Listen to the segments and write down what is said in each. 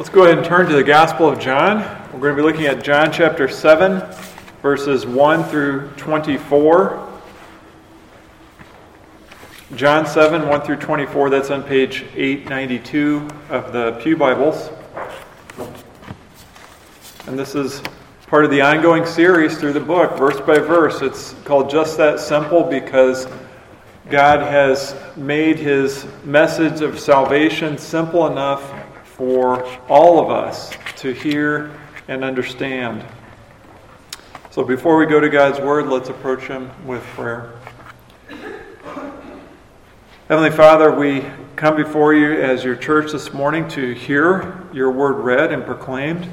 Let's go ahead and turn to the Gospel of John. We're going to be looking at John chapter 7, verses 1 through 24. John 7, 1 through 24, that's on page 892 of the Pew Bibles. And this is part of the ongoing series through the book, verse by verse. It's called Just That Simple because God has made his message of salvation simple enough for all of us to hear and understand. So before we go to God's Word, let's approach Him with prayer. Heavenly Father, we come before you as your church this morning to hear your Word read and proclaimed.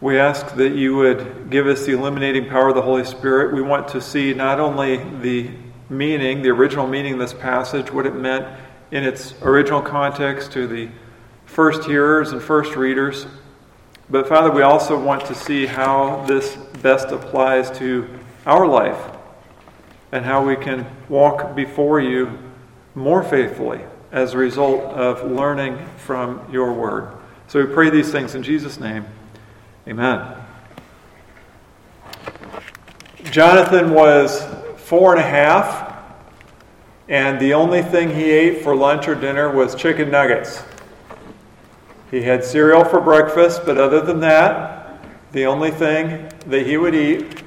We ask that you would give us the illuminating power of the Holy Spirit. We want to see not only the meaning, the original meaning of this passage, what it meant in its original context to the first hearers and first readers. But Father, we also want to see how this best applies to our life and how we can walk before you more faithfully as a result of learning from your word. So we pray these things in Jesus' name. Amen. Jonathan was four and a half, and the only thing he ate for lunch or dinner was chicken nuggets. He had cereal for breakfast, but other than that, the only thing that he would eat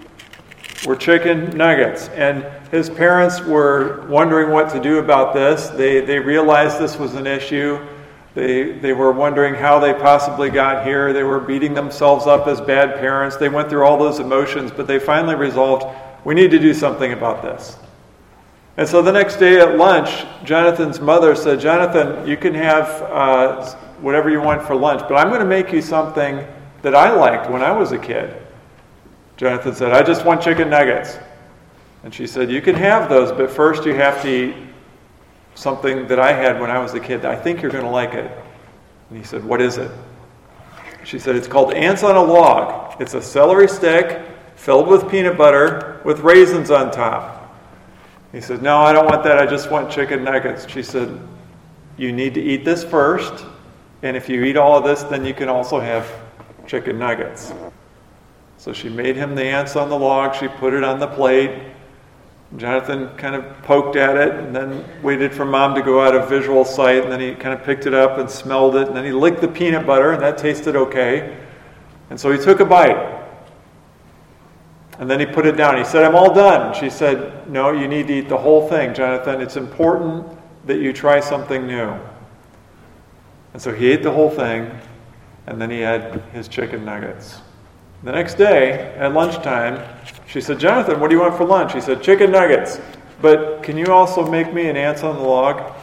were chicken nuggets. And his parents were wondering what to do about this. They, they realized this was an issue. They, they were wondering how they possibly got here. They were beating themselves up as bad parents. They went through all those emotions, but they finally resolved we need to do something about this. And so the next day at lunch, Jonathan's mother said, Jonathan, you can have uh, whatever you want for lunch, but I'm going to make you something that I liked when I was a kid. Jonathan said, I just want chicken nuggets. And she said, You can have those, but first you have to eat something that I had when I was a kid. I think you're going to like it. And he said, What is it? She said, It's called ants on a log. It's a celery stick filled with peanut butter with raisins on top. He said, No, I don't want that. I just want chicken nuggets. She said, You need to eat this first and if you eat all of this, then you can also have chicken nuggets. So she made him the ants on the log. She put it on the plate. Jonathan kind of poked at it and then waited for mom to go out of visual sight. And then he kind of picked it up and smelled it. And then he licked the peanut butter, and that tasted okay. And so he took a bite. And then he put it down. He said, I'm all done. She said, No, you need to eat the whole thing, Jonathan. It's important that you try something new. And so he ate the whole thing, and then he had his chicken nuggets. The next day, at lunchtime, she said, Jonathan, what do you want for lunch? He said, chicken nuggets. But can you also make me an ants on the log?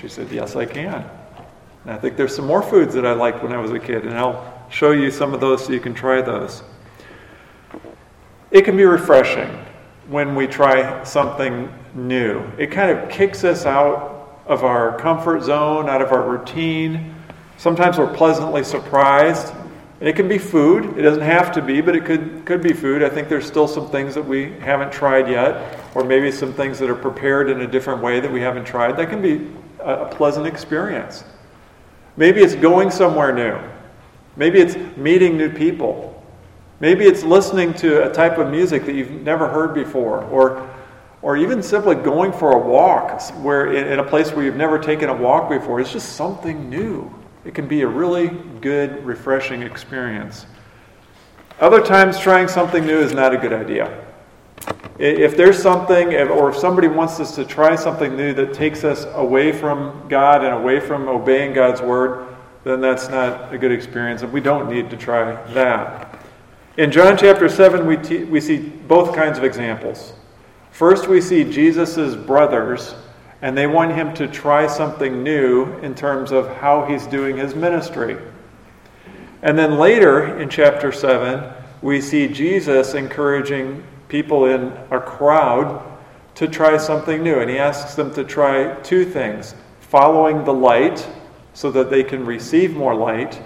She said, Yes, I can. And I think there's some more foods that I liked when I was a kid, and I'll show you some of those so you can try those. It can be refreshing when we try something new. It kind of kicks us out of our comfort zone, out of our routine. Sometimes we're pleasantly surprised. And it can be food. It doesn't have to be, but it could, could be food. I think there's still some things that we haven't tried yet, or maybe some things that are prepared in a different way that we haven't tried. That can be a, a pleasant experience. Maybe it's going somewhere new. Maybe it's meeting new people. Maybe it's listening to a type of music that you've never heard before, or or even simply going for a walk where in, a place where you've never taken a walk before it's just something new. It can be a really good refreshing experience. Other times trying something new is not a good idea. If there's something or if somebody wants us to try something new that takes us away from god and away from obeying god's word then that's not a good experience and we don't need to try that. In john chapter 7 we, te- we see both kinds of examples First, we see Jesus' brothers, and they want him to try something new in terms of how he's doing his ministry. And then later in chapter 7, we see Jesus encouraging people in a crowd to try something new. And he asks them to try two things following the light so that they can receive more light,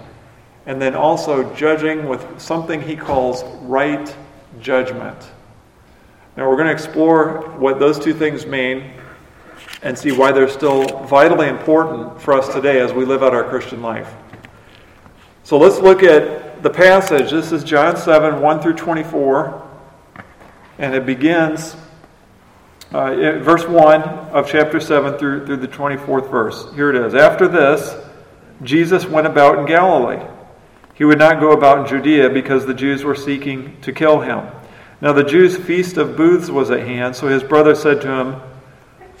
and then also judging with something he calls right judgment. Now, we're going to explore what those two things mean and see why they're still vitally important for us today as we live out our Christian life. So let's look at the passage. This is John 7 1 through 24. And it begins, uh, verse 1 of chapter 7 through, through the 24th verse. Here it is. After this, Jesus went about in Galilee. He would not go about in Judea because the Jews were seeking to kill him. Now the Jews' feast of booths was at hand, so his brother said to him,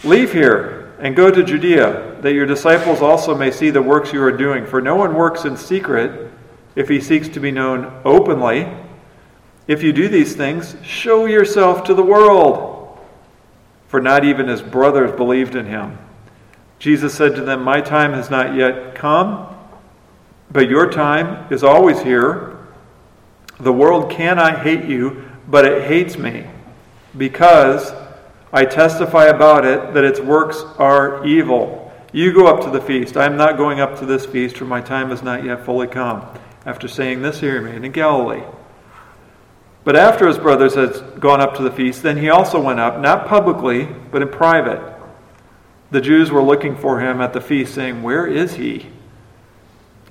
Leave here and go to Judea, that your disciples also may see the works you are doing. For no one works in secret if he seeks to be known openly. If you do these things, show yourself to the world. For not even his brothers believed in him. Jesus said to them, My time has not yet come, but your time is always here. The world cannot hate you but it hates me because I testify about it that its works are evil. You go up to the feast. I am not going up to this feast, for my time has not yet fully come. After saying this, he remained in Galilee. But after his brothers had gone up to the feast, then he also went up, not publicly, but in private. The Jews were looking for him at the feast, saying, Where is he?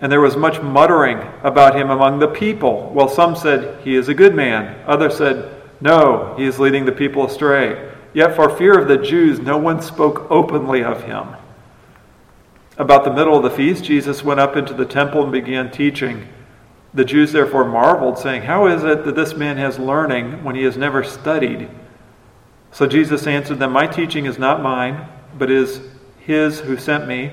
And there was much muttering about him among the people. Well, some said, He is a good man. Others said, No, he is leading the people astray. Yet for fear of the Jews, no one spoke openly of him. About the middle of the feast, Jesus went up into the temple and began teaching. The Jews therefore marveled, saying, How is it that this man has learning when he has never studied? So Jesus answered them, My teaching is not mine, but is his who sent me.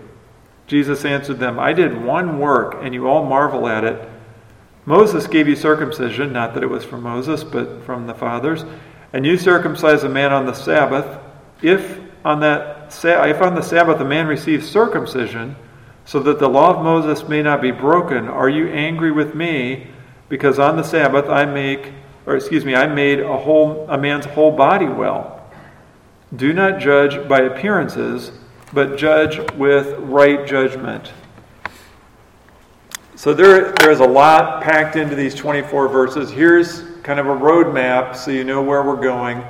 Jesus answered them, I did one work, and you all marvel at it. Moses gave you circumcision, not that it was from Moses, but from the fathers, and you circumcise a man on the Sabbath. If on that if on the Sabbath a man receives circumcision, so that the law of Moses may not be broken, are you angry with me because on the Sabbath I make or excuse me, I made a whole a man's whole body well? Do not judge by appearances but judge with right judgment. So there, there is a lot packed into these 24 verses. Here's kind of a roadmap so you know where we're going.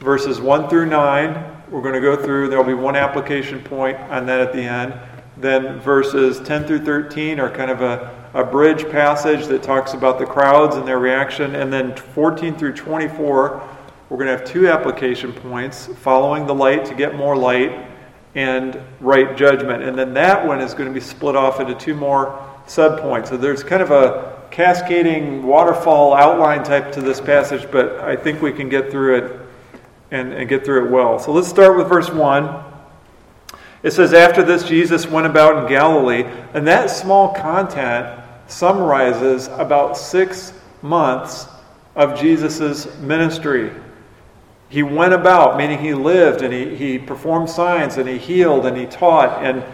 Verses 1 through 9, we're going to go through. There will be one application point on that at the end. Then verses 10 through 13 are kind of a, a bridge passage that talks about the crowds and their reaction. And then 14 through 24, we're going to have two application points following the light to get more light and right judgment. And then that one is going to be split off into two more subpoints. So there's kind of a cascading waterfall outline type to this passage, but I think we can get through it and, and get through it well. So let's start with verse 1. It says, After this, Jesus went about in Galilee, and that small content summarizes about six months of Jesus' ministry. He went about, meaning he lived and he, he performed signs and he healed and he taught. And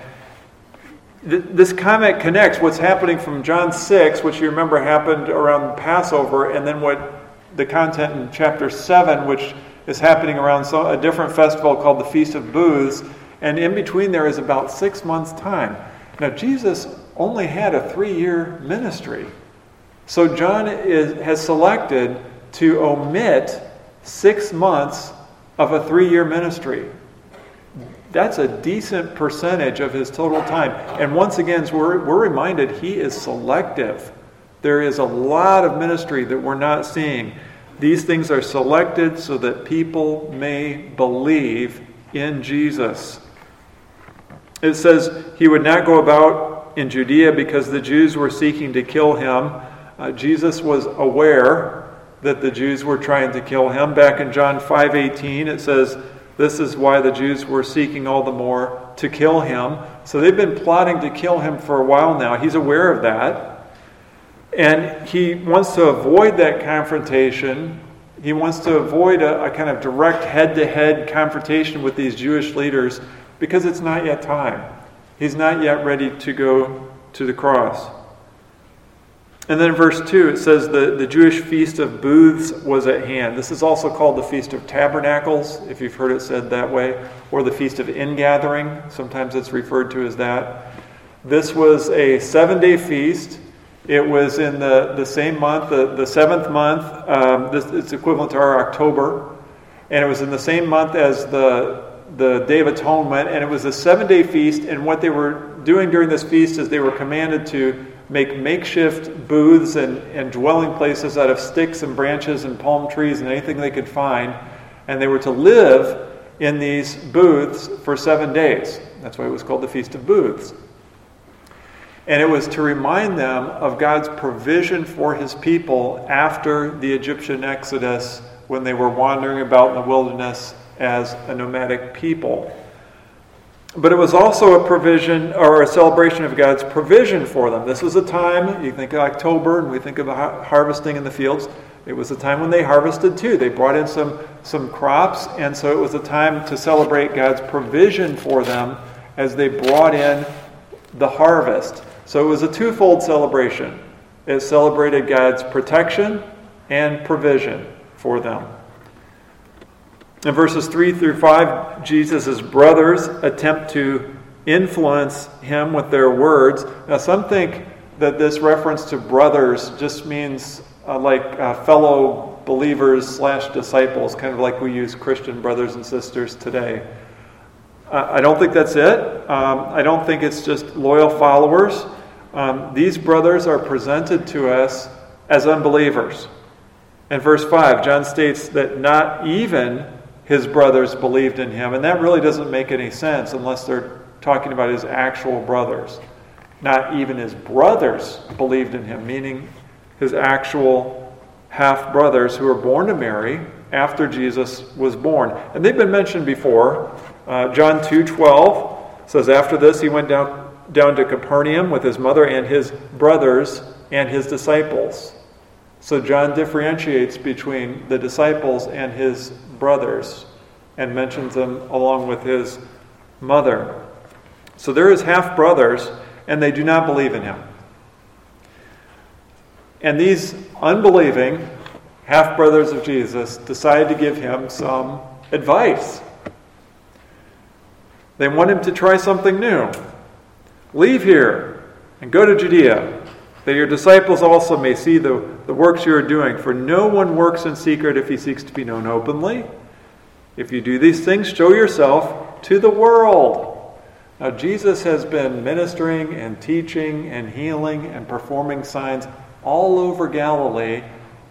th- this comment connects what's happening from John 6, which you remember happened around Passover, and then what the content in chapter 7, which is happening around so, a different festival called the Feast of Booths. And in between there is about six months' time. Now, Jesus only had a three year ministry. So John is, has selected to omit six months of a three year ministry. That's a decent percentage of his total time. And once again, we're, we're reminded he is selective. There is a lot of ministry that we're not seeing. These things are selected so that people may believe in Jesus. It says he would not go about in Judea because the Jews were seeking to kill him. Uh, Jesus was aware that the Jews were trying to kill him. Back in John 5:18 it says this is why the Jews were seeking all the more to kill him. So they've been plotting to kill him for a while now. He's aware of that. And he wants to avoid that confrontation. He wants to avoid a, a kind of direct head to head confrontation with these Jewish leaders because it's not yet time. He's not yet ready to go to the cross. And then in verse 2, it says the, the Jewish feast of booths was at hand. This is also called the Feast of Tabernacles, if you've heard it said that way, or the Feast of Ingathering. Sometimes it's referred to as that. This was a seven day feast. It was in the, the same month, the, the seventh month. Um, this, it's equivalent to our October. And it was in the same month as the, the Day of Atonement. And it was a seven day feast. And what they were doing during this feast is they were commanded to make makeshift booths and, and dwelling places out of sticks and branches and palm trees and anything they could find. And they were to live in these booths for seven days. That's why it was called the Feast of Booths. And it was to remind them of God's provision for his people after the Egyptian exodus when they were wandering about in the wilderness as a nomadic people. But it was also a provision or a celebration of God's provision for them. This was a time, you think of October and we think of harvesting in the fields. It was a time when they harvested too. They brought in some, some crops, and so it was a time to celebrate God's provision for them as they brought in the harvest. So it was a twofold celebration. It celebrated God's protection and provision for them. In verses 3 through 5, Jesus' brothers attempt to influence him with their words. Now, some think that this reference to brothers just means uh, like uh, fellow believers slash disciples, kind of like we use Christian brothers and sisters today. Uh, I don't think that's it. Um, I don't think it's just loyal followers. Um, these brothers are presented to us as unbelievers. In verse 5, John states that not even his brothers believed in him. And that really doesn't make any sense unless they're talking about his actual brothers. Not even his brothers believed in him, meaning his actual half brothers who were born to Mary after Jesus was born. And they've been mentioned before. Uh, John 2:12 says after this he went down down to Capernaum with his mother and his brothers and his disciples. So John differentiates between the disciples and his brothers and mentions them along with his mother. So there is half brothers, and they do not believe in him. And these unbelieving half brothers of Jesus decide to give him some advice. They want him to try something new. Leave here and go to Judea that your disciples also may see the, the works you are doing. For no one works in secret if he seeks to be known openly. If you do these things, show yourself to the world. Now, Jesus has been ministering and teaching and healing and performing signs all over Galilee,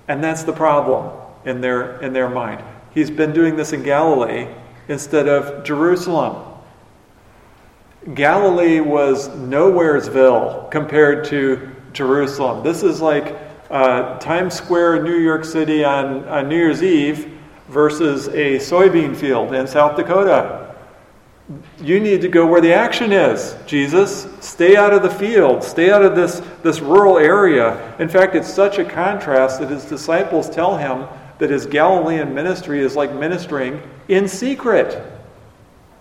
and that's the problem in their, in their mind. He's been doing this in Galilee instead of Jerusalem. Galilee was nowheresville compared to Jerusalem. This is like uh, Times Square, New York City on, on New Year's Eve versus a soybean field in South Dakota. You need to go where the action is, Jesus. Stay out of the field. Stay out of this, this rural area. In fact, it's such a contrast that his disciples tell him that his Galilean ministry is like ministering in secret.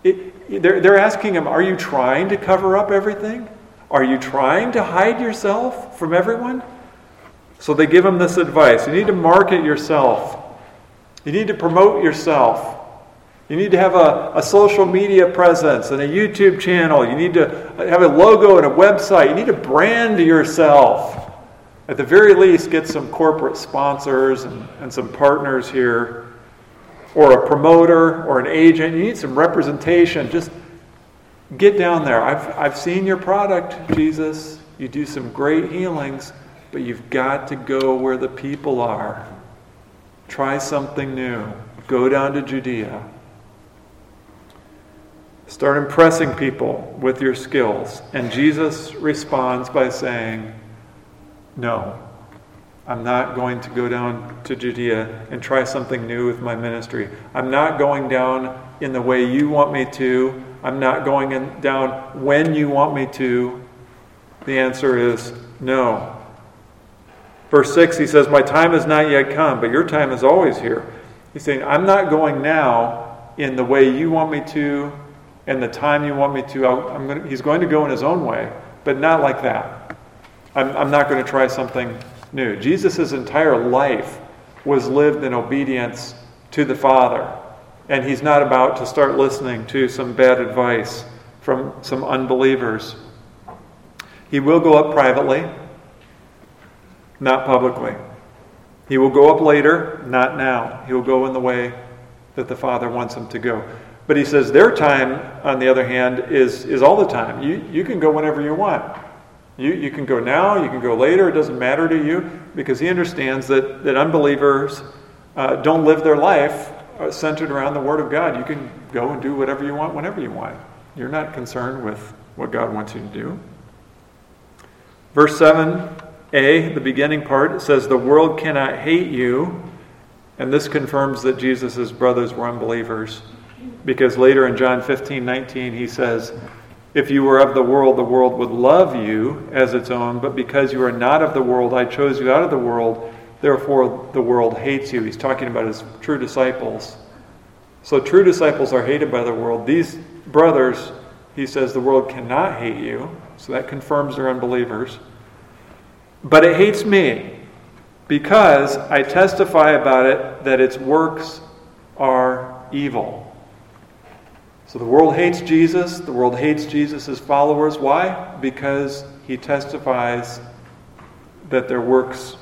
It, they're, they're asking him, Are you trying to cover up everything? Are you trying to hide yourself from everyone? So they give him this advice. You need to market yourself. You need to promote yourself. You need to have a, a social media presence and a YouTube channel. You need to have a logo and a website. You need to brand yourself. At the very least, get some corporate sponsors and, and some partners here, or a promoter or an agent. You need some representation. Just Get down there. I've, I've seen your product, Jesus. You do some great healings, but you've got to go where the people are. Try something new. Go down to Judea. Start impressing people with your skills. And Jesus responds by saying, No, I'm not going to go down to Judea and try something new with my ministry. I'm not going down in the way you want me to. I'm not going in, down when you want me to? The answer is no. Verse 6, he says, My time has not yet come, but your time is always here. He's saying, I'm not going now in the way you want me to and the time you want me to. Gonna, he's going to go in his own way, but not like that. I'm, I'm not going to try something new. Jesus' entire life was lived in obedience to the Father. And he's not about to start listening to some bad advice from some unbelievers. He will go up privately, not publicly. He will go up later, not now. He will go in the way that the Father wants him to go. But he says their time, on the other hand, is, is all the time. You, you can go whenever you want. You, you can go now, you can go later, it doesn't matter to you, because he understands that, that unbelievers uh, don't live their life uh, centered around the Word of God. You can go and do whatever you want whenever you want. You're not concerned with what God wants you to do. Verse 7a, the beginning part, says, The world cannot hate you. And this confirms that Jesus' brothers were unbelievers. Because later in John 15 19, he says, If you were of the world, the world would love you as its own. But because you are not of the world, I chose you out of the world. Therefore, the world hates you. He's talking about his true disciples. So, true disciples are hated by the world. These brothers, he says, the world cannot hate you. So, that confirms they're unbelievers. But it hates me because I testify about it that its works are evil. So the world hates Jesus. The world hates Jesus' followers. Why? Because he testifies that their works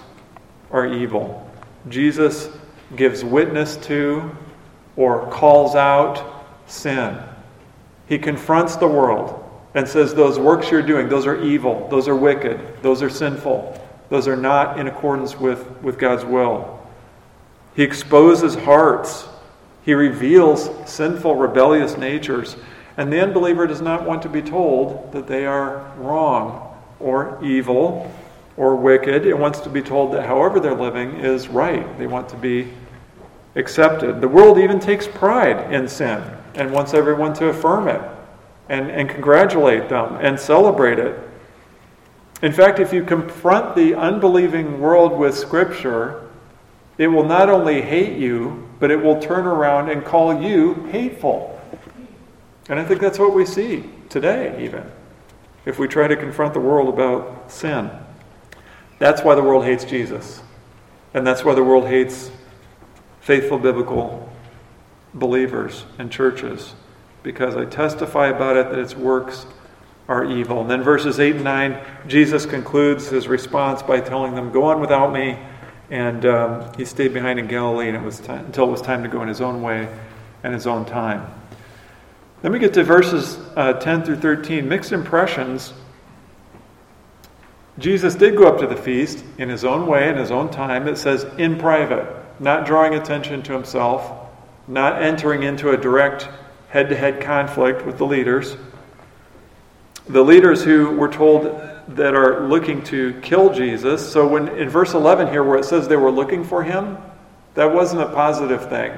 are evil. Jesus gives witness to or calls out sin. He confronts the world and says, Those works you're doing, those are evil, those are wicked, those are sinful, those are not in accordance with, with God's will. He exposes hearts, he reveals sinful, rebellious natures. And the unbeliever does not want to be told that they are wrong or evil or wicked. It wants to be told that however they're living is right. They want to be accepted. The world even takes pride in sin and wants everyone to affirm it and, and congratulate them and celebrate it. In fact, if you confront the unbelieving world with Scripture, it will not only hate you, but it will turn around and call you hateful. And I think that's what we see today, even, if we try to confront the world about sin. That's why the world hates Jesus. And that's why the world hates faithful biblical believers and churches. Because I testify about it that its works are evil. And then verses 8 and 9, Jesus concludes his response by telling them, Go on without me. And um, he stayed behind in Galilee and it was time, until it was time to go in his own way and his own time. Then we get to verses uh, 10 through 13. Mixed impressions Jesus did go up to the feast in his own way, in his own time. It says in private, not drawing attention to himself, not entering into a direct head to head conflict with the leaders. The leaders who were told that are looking to kill Jesus. So, when in verse 11 here, where it says they were looking for him, that wasn't a positive thing.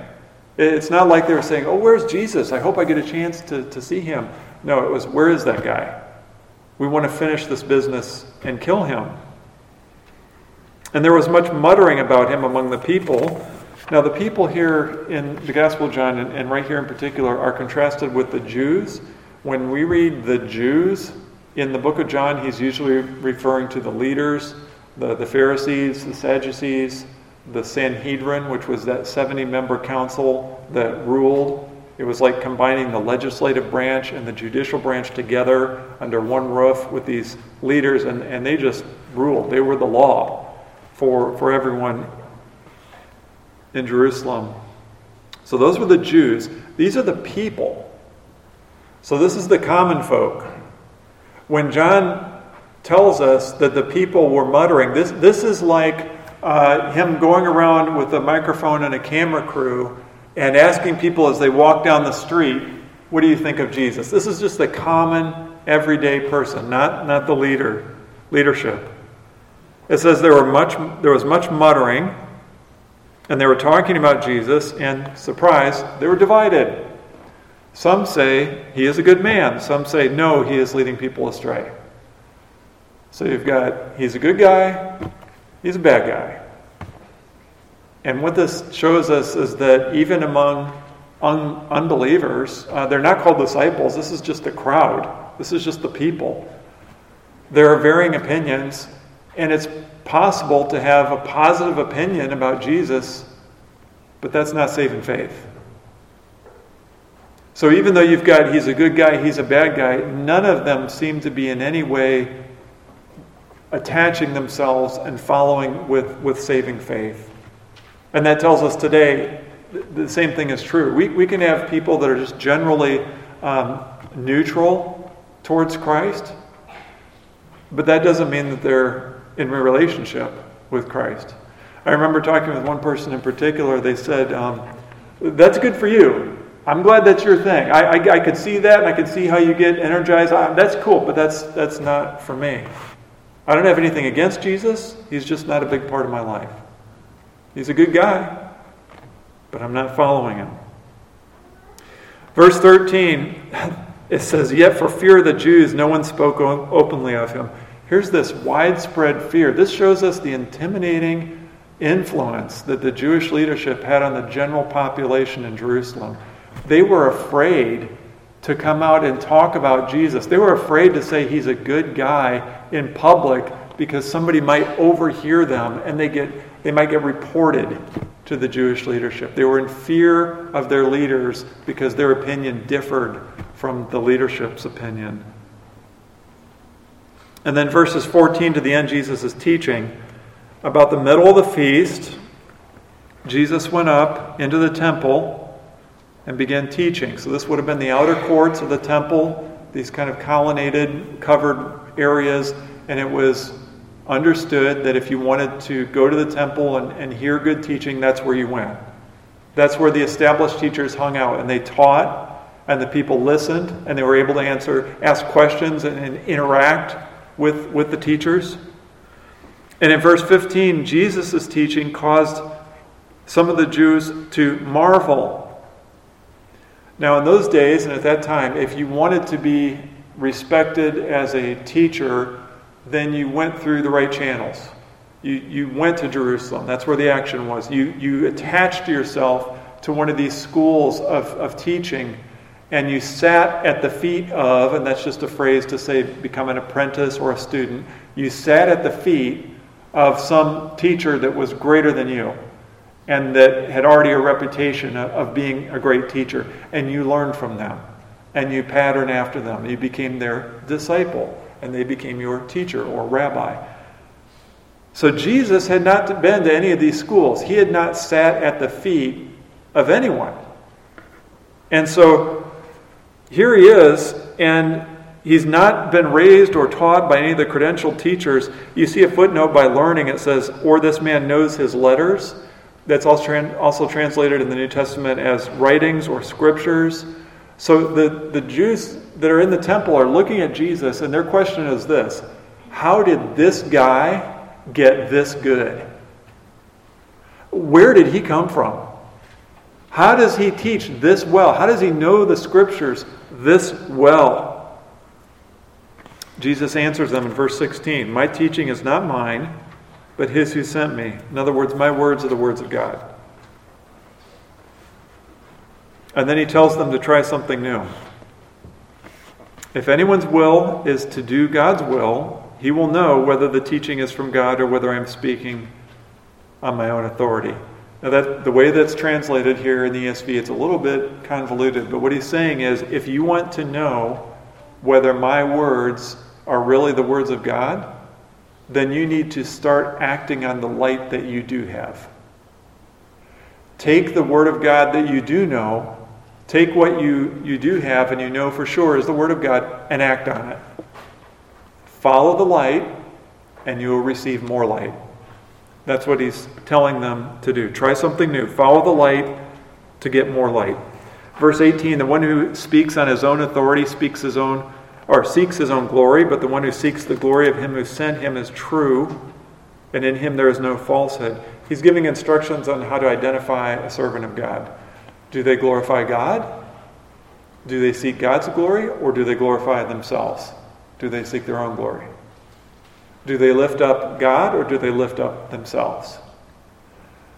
It's not like they were saying, Oh, where's Jesus? I hope I get a chance to, to see him. No, it was, Where is that guy? We want to finish this business and kill him. And there was much muttering about him among the people. Now, the people here in the Gospel of John, and, and right here in particular, are contrasted with the Jews. When we read the Jews in the book of John, he's usually referring to the leaders, the, the Pharisees, the Sadducees, the Sanhedrin, which was that 70 member council that ruled it was like combining the legislative branch and the judicial branch together under one roof with these leaders, and, and they just ruled. They were the law for, for everyone in Jerusalem. So those were the Jews. These are the people. So this is the common folk. When John tells us that the people were muttering, this, this is like uh, him going around with a microphone and a camera crew and asking people as they walk down the street, what do you think of Jesus? This is just the common, everyday person, not, not the leader, leadership. It says there, were much, there was much muttering, and they were talking about Jesus, and surprise, they were divided. Some say he is a good man. Some say no, he is leading people astray. So you've got he's a good guy, he's a bad guy. And what this shows us is that even among un- unbelievers, uh, they're not called disciples. This is just the crowd, this is just the people. There are varying opinions And it's possible to have a positive opinion about Jesus, but that's not saving faith. So even though you've got he's a good guy, he's a bad guy, none of them seem to be in any way attaching themselves and following with, with saving faith. And that tells us today the same thing is true. We, we can have people that are just generally um, neutral towards Christ, but that doesn't mean that they're in a relationship with Christ. I remember talking with one person in particular. They said, um, That's good for you. I'm glad that's your thing. I, I, I, could see that, and I could see how you get energized. I, that's cool, but that's, that's not for me. I don't have anything against Jesus. He's just not a big part of my life. He's a good guy, but I'm not following him. Verse 13, it says, Yet for fear of the Jews, no one spoke openly of him. Here's this widespread fear. This shows us the intimidating influence that the Jewish leadership had on the general population in Jerusalem. They were afraid to come out and talk about Jesus. They were afraid to say he's a good guy in public because somebody might overhear them and they get they might get reported to the Jewish leadership. They were in fear of their leaders because their opinion differed from the leadership's opinion. And then verses 14 to the end, Jesus is teaching about the middle of the feast. Jesus went up into the temple and began teaching. So, this would have been the outer courts of the temple, these kind of colonnaded, covered areas, and it was understood that if you wanted to go to the temple and, and hear good teaching, that's where you went. That's where the established teachers hung out, and they taught, and the people listened, and they were able to answer, ask questions, and, and interact with, with the teachers. And in verse 15, Jesus' teaching caused some of the Jews to marvel. Now, in those days and at that time, if you wanted to be respected as a teacher, then you went through the right channels. You, you went to Jerusalem. That's where the action was. You, you attached yourself to one of these schools of, of teaching, and you sat at the feet of, and that's just a phrase to say become an apprentice or a student, you sat at the feet of some teacher that was greater than you and that had already a reputation of, being a great teacher, and you learned from them and you patterned after them. You became their disciple and they became your teacher or rabbi. So Jesus had not been to any of these schools. He had not sat at the feet of anyone. And so here he is, and he's not been raised or taught by any of the credentialed teachers. You see a footnote by learning, it says, or this man knows his letters. That's also, translated in the New Testament as writings or scriptures. So the, the Jews that are in the temple are looking at Jesus, and their question is this How did this guy get this good? Where did he come from? How does he teach this well? How does he know the scriptures this well? Jesus answers them in verse 16 My teaching is not mine, but his who sent me. In other words, my words are the words of God. And then he tells them to try something new. If anyone's will is to do God's will, he will know whether the teaching is from God or whether I'm speaking on my own authority. Now, that, the way that's translated here in the ESV, it's a little bit convoluted, but what he's saying is if you want to know whether my words are really the words of God, then you need to start acting on the light that you do have. Take the Word of God that you do know Take what you, you do have and you know for sure is the Word of God and act on it. Follow the light, and you will receive more light. That's what he's telling them to do. Try something new. Follow the light to get more light. Verse 18 The one who speaks on his own authority speaks his own, or seeks his own glory, but the one who seeks the glory of him who sent him is true, and in him there is no falsehood. He's giving instructions on how to identify a servant of God. Do they glorify God? Do they seek God's glory or do they glorify themselves? Do they seek their own glory? Do they lift up God or do they lift up themselves?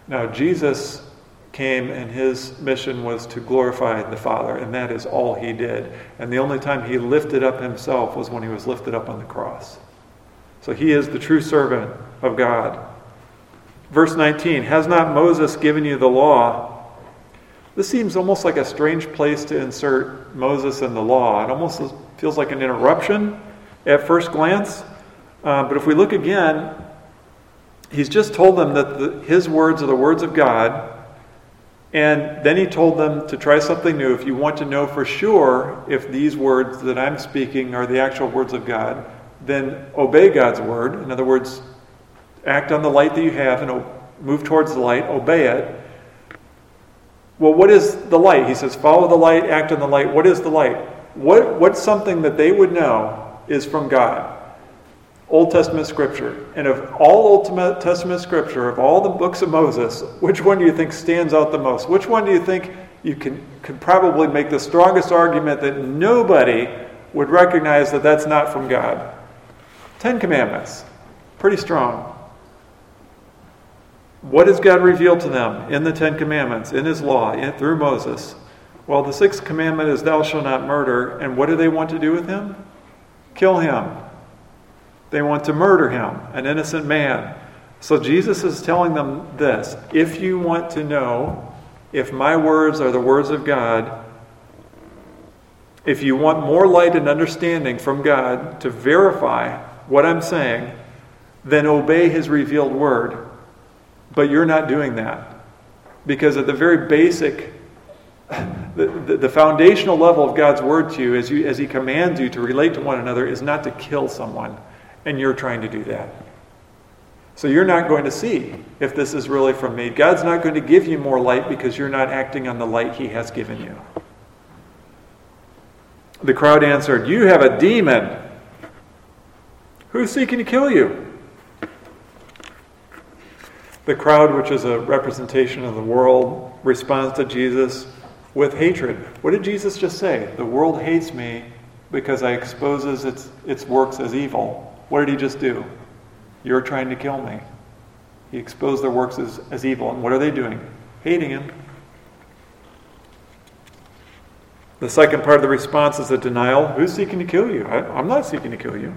Now, Jesus came and his mission was to glorify the Father, and that is all he did. And the only time he lifted up himself was when he was lifted up on the cross. So he is the true servant of God. Verse 19 Has not Moses given you the law? This seems almost like a strange place to insert Moses and the law. It almost feels like an interruption at first glance. Uh, but if we look again, he's just told them that the, his words are the words of God. And then he told them to try something new. If you want to know for sure if these words that I'm speaking are the actual words of God, then obey God's word. In other words, act on the light that you have and move towards the light, obey it. Well, what is the light? He says, follow the light, act on the light. What is the light? What, what's something that they would know is from God? Old Testament scripture. And of all Old Testament scripture, of all the books of Moses, which one do you think stands out the most? Which one do you think you can could probably make the strongest argument that nobody would recognize that that's not from God? Ten Commandments. Pretty strong. What has God revealed to them in the Ten Commandments, in His law, in, through Moses? Well, the sixth commandment is, Thou shalt not murder. And what do they want to do with him? Kill him. They want to murder him, an innocent man. So Jesus is telling them this if you want to know if my words are the words of God, if you want more light and understanding from God to verify what I'm saying, then obey his revealed word. But you're not doing that. Because at the very basic, the, the, the, foundational level of God's word to you as, you as he commands you to relate to one another is not to kill someone. And you're trying to do that. So you're not going to see if this is really from me. God's not going to give you more light because you're not acting on the light he has given you. The crowd answered, You have a demon. Who's seeking to kill you? The crowd, which is a representation of the world, responds to Jesus with hatred. What did Jesus just say? The world hates me because I exposes its, its works as evil. What did he just do? You're trying to kill me. He exposed their works as, as evil. And what are they doing? Hating him. The second part of the response is a denial. Who's seeking to kill you? I, I'm not seeking to kill you.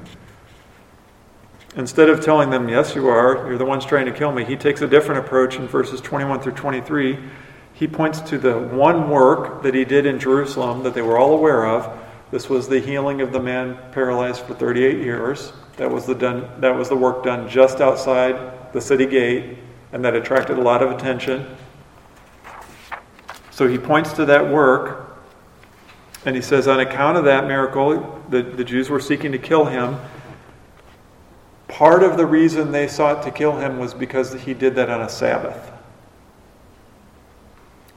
Instead of telling them, Yes, you are, you're the ones trying to kill me, he takes a different approach in verses 21 through 23. He points to the one work that he did in Jerusalem that they were all aware of. This was the healing of the man paralyzed for 38 years. That was the, done, that was the work done just outside the city gate, and that attracted a lot of attention. So he points to that work, and he says, On account of that miracle, the, the Jews were seeking to kill him. Part of the reason they sought to kill him was because he did that on a Sabbath.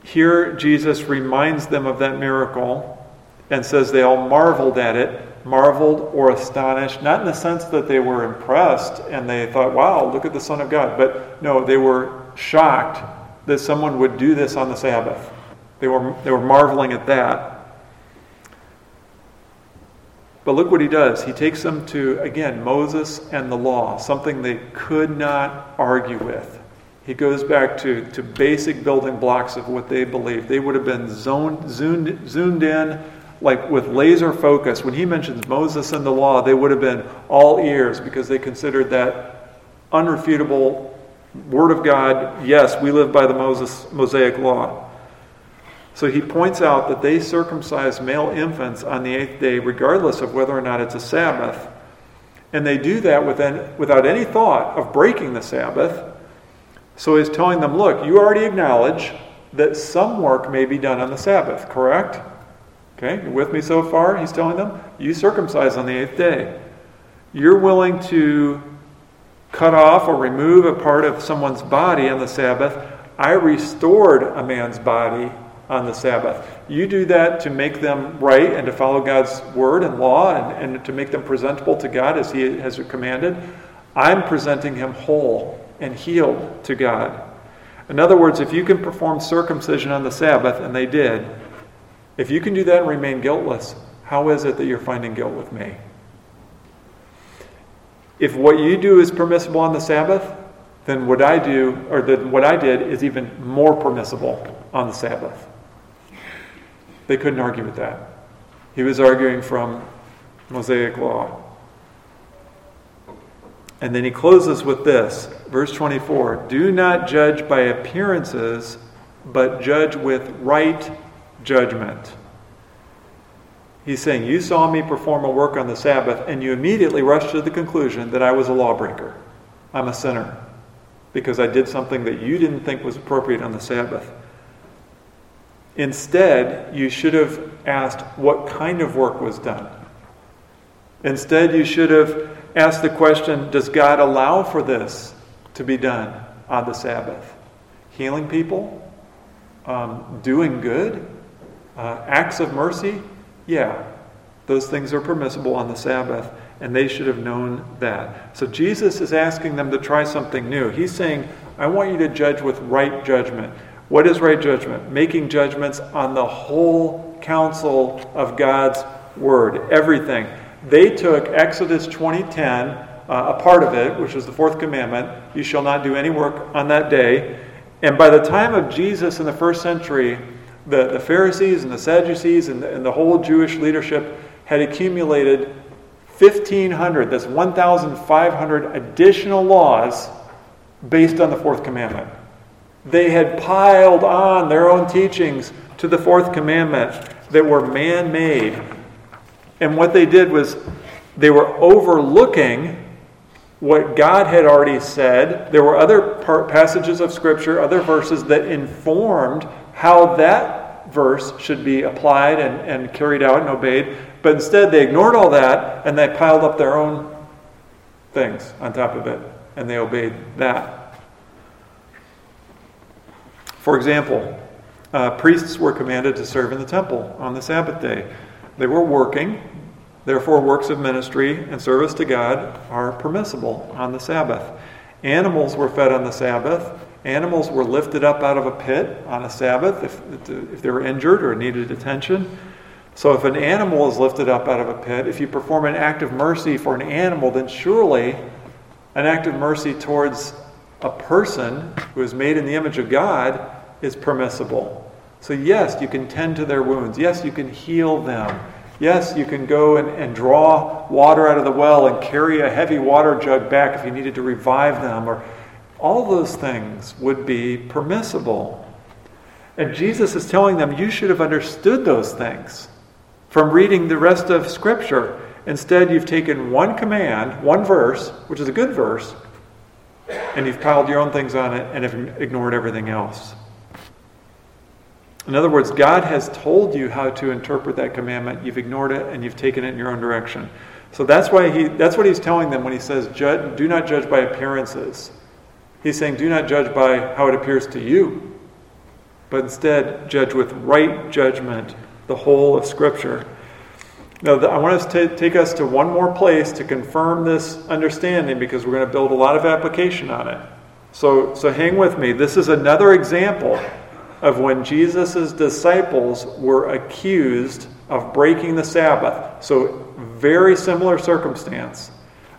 Here, Jesus reminds them of that miracle and says they all marveled at it, marveled or astonished, not in the sense that they were impressed and they thought, wow, look at the Son of God, but no, they were shocked that someone would do this on the Sabbath. They were, they were marveling at that. But look what he does. He takes them to, again, Moses and the law, something they could not argue with. He goes back to, to basic building blocks of what they believed. They would have been zoned, zoomed, zoomed in, like with laser focus. When he mentions Moses and the law, they would have been all ears because they considered that unrefutable word of God. Yes, we live by the Moses Mosaic law. So he points out that they circumcise male infants on the eighth day, regardless of whether or not it's a Sabbath. And they do that without any thought of breaking the Sabbath. So he's telling them, look, you already acknowledge that some work may be done on the Sabbath, correct? Okay, you with me so far? He's telling them, you circumcise on the eighth day. You're willing to cut off or remove a part of someone's body on the Sabbath. I restored a man's body on the Sabbath. You do that to make them right and to follow God's word and law and, and to make them presentable to God as He has commanded. I'm presenting him whole and healed to God. In other words, if you can perform circumcision on the Sabbath, and they did, if you can do that and remain guiltless, how is it that you're finding guilt with me? If what you do is permissible on the Sabbath, then what I do, or then what I did, is even more permissible on the Sabbath. They couldn't argue with that. He was arguing from Mosaic law. And then he closes with this, verse 24 Do not judge by appearances, but judge with right judgment. He's saying, You saw me perform a work on the Sabbath, and you immediately rushed to the conclusion that I was a lawbreaker. I'm a sinner because I did something that you didn't think was appropriate on the Sabbath. Instead, you should have asked what kind of work was done. Instead, you should have asked the question Does God allow for this to be done on the Sabbath? Healing people? Um, doing good? Uh, acts of mercy? Yeah, those things are permissible on the Sabbath, and they should have known that. So Jesus is asking them to try something new. He's saying, I want you to judge with right judgment. What is right judgment? Making judgments on the whole counsel of God's Word, everything. They took Exodus 20:10, uh, a part of it, which is the fourth commandment, you shall not do any work on that day. And by the time of Jesus in the first century, the, the Pharisees and the Sadducees and the, and the whole Jewish leadership had accumulated 1,500, that's 1,500 additional laws based on the fourth commandment. They had piled on their own teachings to the fourth commandment that were man made. And what they did was they were overlooking what God had already said. There were other passages of Scripture, other verses that informed how that verse should be applied and, and carried out and obeyed. But instead, they ignored all that and they piled up their own things on top of it, and they obeyed that. For example, uh, priests were commanded to serve in the temple on the Sabbath day. They were working, therefore, works of ministry and service to God are permissible on the Sabbath. Animals were fed on the Sabbath. Animals were lifted up out of a pit on a Sabbath if, if they were injured or needed attention. So, if an animal is lifted up out of a pit, if you perform an act of mercy for an animal, then surely an act of mercy towards a person who is made in the image of God is permissible. So, yes, you can tend to their wounds. Yes, you can heal them. Yes, you can go and, and draw water out of the well and carry a heavy water jug back if you needed to revive them, or all those things would be permissible. And Jesus is telling them, you should have understood those things from reading the rest of Scripture. Instead, you've taken one command, one verse, which is a good verse, and you've piled your own things on it and have ignored everything else. In other words, God has told you how to interpret that commandment. You've ignored it and you've taken it in your own direction. So that's why he that's what he's telling them when he says, "Do not judge by appearances." He's saying, "Do not judge by how it appears to you, but instead judge with right judgment the whole of Scripture. Now, I want us to take us to one more place to confirm this understanding because we're going to build a lot of application on it. So, so hang with me. This is another example of when Jesus' disciples were accused of breaking the Sabbath. So, very similar circumstance.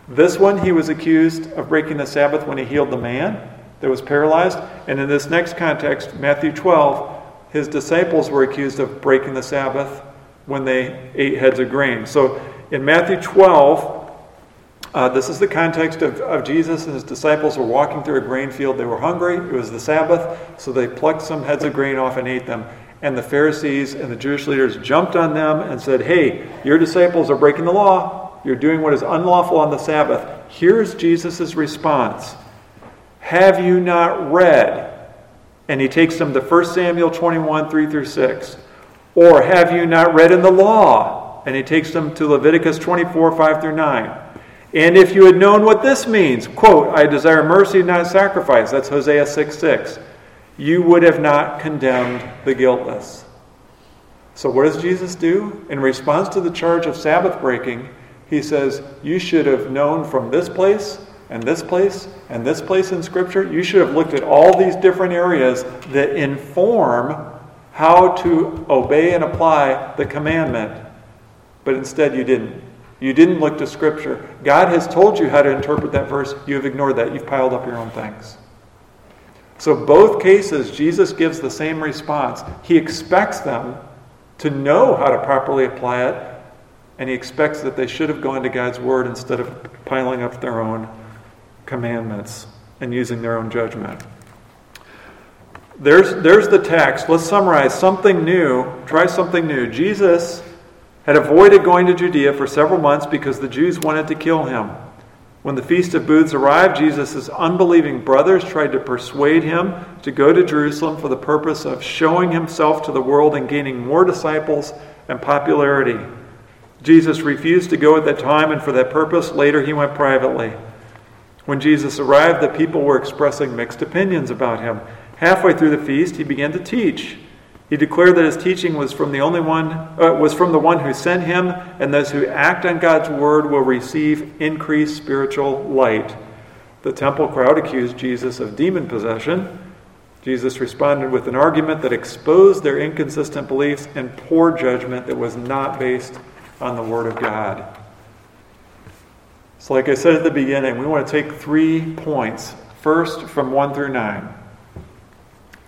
This one, he was accused of breaking the Sabbath when he healed the man that was paralyzed. And in this next context, Matthew 12, his disciples were accused of breaking the Sabbath when they ate heads of grain. So in Matthew 12, uh, this is the context of, of Jesus and his disciples were walking through a grain field. They were hungry. It was the Sabbath, so they plucked some heads of grain off and ate them. And the Pharisees and the Jewish leaders jumped on them and said, Hey, your disciples are breaking the law. You're doing what is unlawful on the Sabbath. Here's Jesus' response Have you not read? and he takes them to 1 Samuel 21, 3 through 6. Or have you not read in the law? And he takes them to Leviticus 24, 5 through 9. And if you had known what this means, quote, I desire mercy, not sacrifice, that's Hosea 6, 6, you would have not condemned the guiltless. So what does Jesus do? In response to the charge of Sabbath breaking, he says, You should have known from this place and this place and this place in Scripture, you should have looked at all these different areas that inform how to obey and apply the commandment. But instead, you didn't. You didn't look to Scripture. God has told you how to interpret that verse. You have ignored that. You've piled up your own things. So, both cases, Jesus gives the same response. He expects them to know how to properly apply it, and he expects that they should have gone to God's Word instead of piling up their own commandments and using their own judgment. There's, there's the text. Let's summarize something new. Try something new. Jesus had avoided going to Judea for several months because the Jews wanted to kill him. When the Feast of Booths arrived, Jesus' unbelieving brothers tried to persuade him to go to Jerusalem for the purpose of showing himself to the world and gaining more disciples and popularity. Jesus refused to go at that time, and for that purpose, later he went privately. When Jesus arrived, the people were expressing mixed opinions about him. Halfway through the feast, he began to teach. He declared that his teaching was from the only one uh, was from the one who sent him, and those who act on God's word will receive increased spiritual light. The temple crowd accused Jesus of demon possession. Jesus responded with an argument that exposed their inconsistent beliefs and poor judgment that was not based on the word of God. So, like I said at the beginning, we want to take three points. First, from 1 through 9.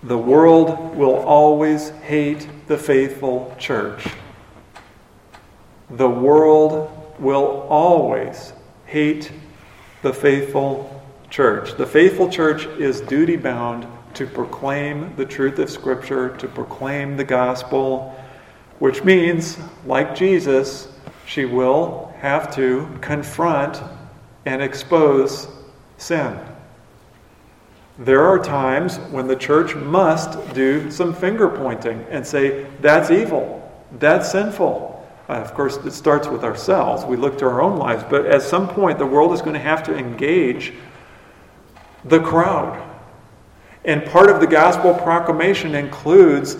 The world will always hate the faithful church. The world will always hate the faithful church. The faithful church is duty bound to proclaim the truth of Scripture, to proclaim the gospel, which means, like Jesus, she will have to confront and expose sin. There are times when the church must do some finger pointing and say, that's evil, that's sinful. Uh, of course, it starts with ourselves. We look to our own lives. But at some point, the world is going to have to engage the crowd. And part of the gospel proclamation includes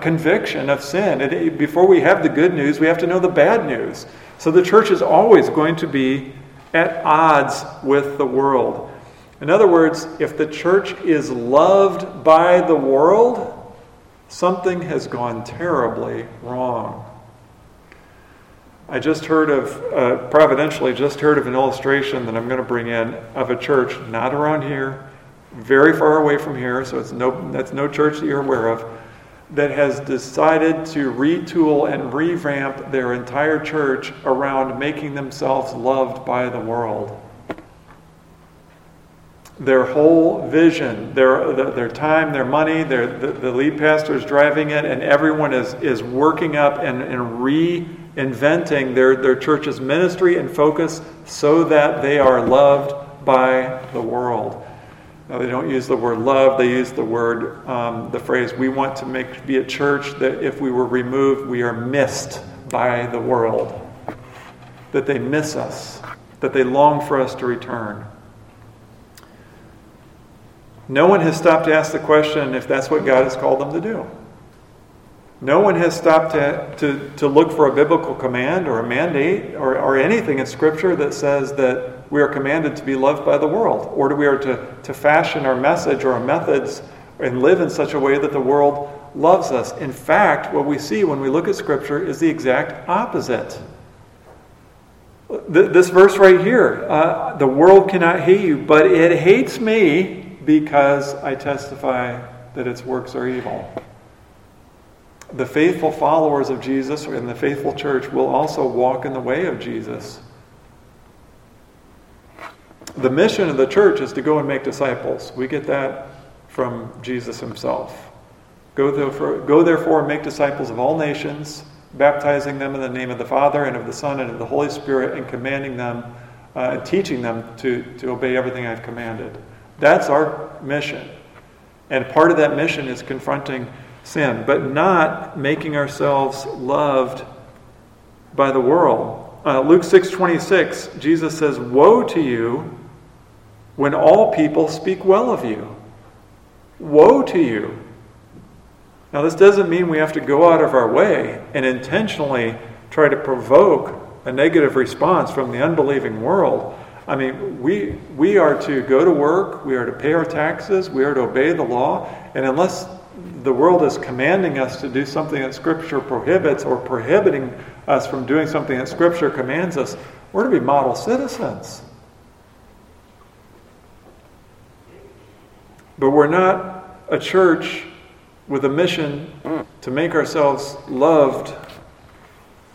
conviction of sin. It, before we have the good news, we have to know the bad news. So the church is always going to be at odds with the world. In other words, if the church is loved by the world, something has gone terribly wrong. I just heard of, uh, providentially, just heard of an illustration that I'm going to bring in of a church not around here, very far away from here, so it's no, that's no church that you're aware of, that has decided to retool and revamp their entire church around making themselves loved by the world their whole vision, their, their time, their money, their, the, the lead pastor is driving it, and everyone is, is working up and, and reinventing their, their church's ministry and focus so that they are loved by the world. Now, they don't use the word love, they use the word, um, the phrase, we want to make be a church that if we were removed, we are missed by the world. That they miss us, that they long for us to return. No one has stopped to ask the question if that's what God has called them to do. No one has stopped to, to, to look for a biblical command or a mandate or, or anything in Scripture that says that we are commanded to be loved by the world or we are to, to fashion our message or our methods and live in such a way that the world loves us. In fact, what we see when we look at Scripture is the exact opposite. This verse right here uh, the world cannot hate you, but it hates me because I testify that its works are evil. The faithful followers of Jesus and the faithful church will also walk in the way of Jesus. The mission of the church is to go and make disciples. We get that from Jesus himself. Go therefore, go therefore and make disciples of all nations, baptizing them in the name of the Father and of the Son and of the Holy Spirit, and commanding them uh, and teaching them to, to obey everything I've commanded. That's our mission. And part of that mission is confronting sin, but not making ourselves loved by the world. Uh, Luke 6:26, Jesus says, "Woe to you when all people speak well of you. Woe to you." Now this doesn't mean we have to go out of our way and intentionally try to provoke a negative response from the unbelieving world. I mean, we, we are to go to work, we are to pay our taxes, we are to obey the law, and unless the world is commanding us to do something that Scripture prohibits or prohibiting us from doing something that Scripture commands us, we're to be model citizens. But we're not a church with a mission to make ourselves loved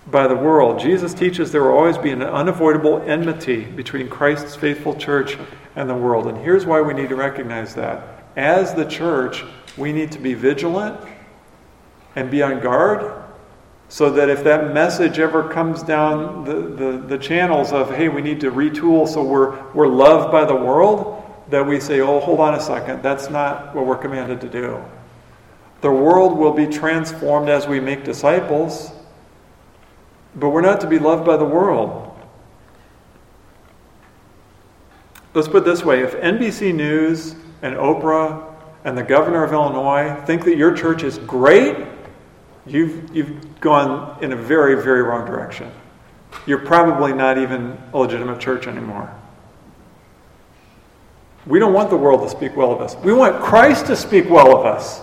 by the world. Jesus teaches there will always be an unavoidable enmity between Christ's faithful church and the world. And here's why we need to recognize that. As the church, we need to be vigilant and be on guard so that if that message ever comes down the, the, the, channels of, hey, we need to retool so we're, we're loved by the world, that we say, oh, hold on a second, that's not what we're commanded to do. The world will be transformed as we make disciples, but we're not to be loved by the world. Let's put it this way if NBC News and Oprah and the governor of Illinois think that your church is great, you've, you've gone in a very, very wrong direction. You're probably not even a legitimate church anymore. We don't want the world to speak well of us. We want Christ to speak well of us.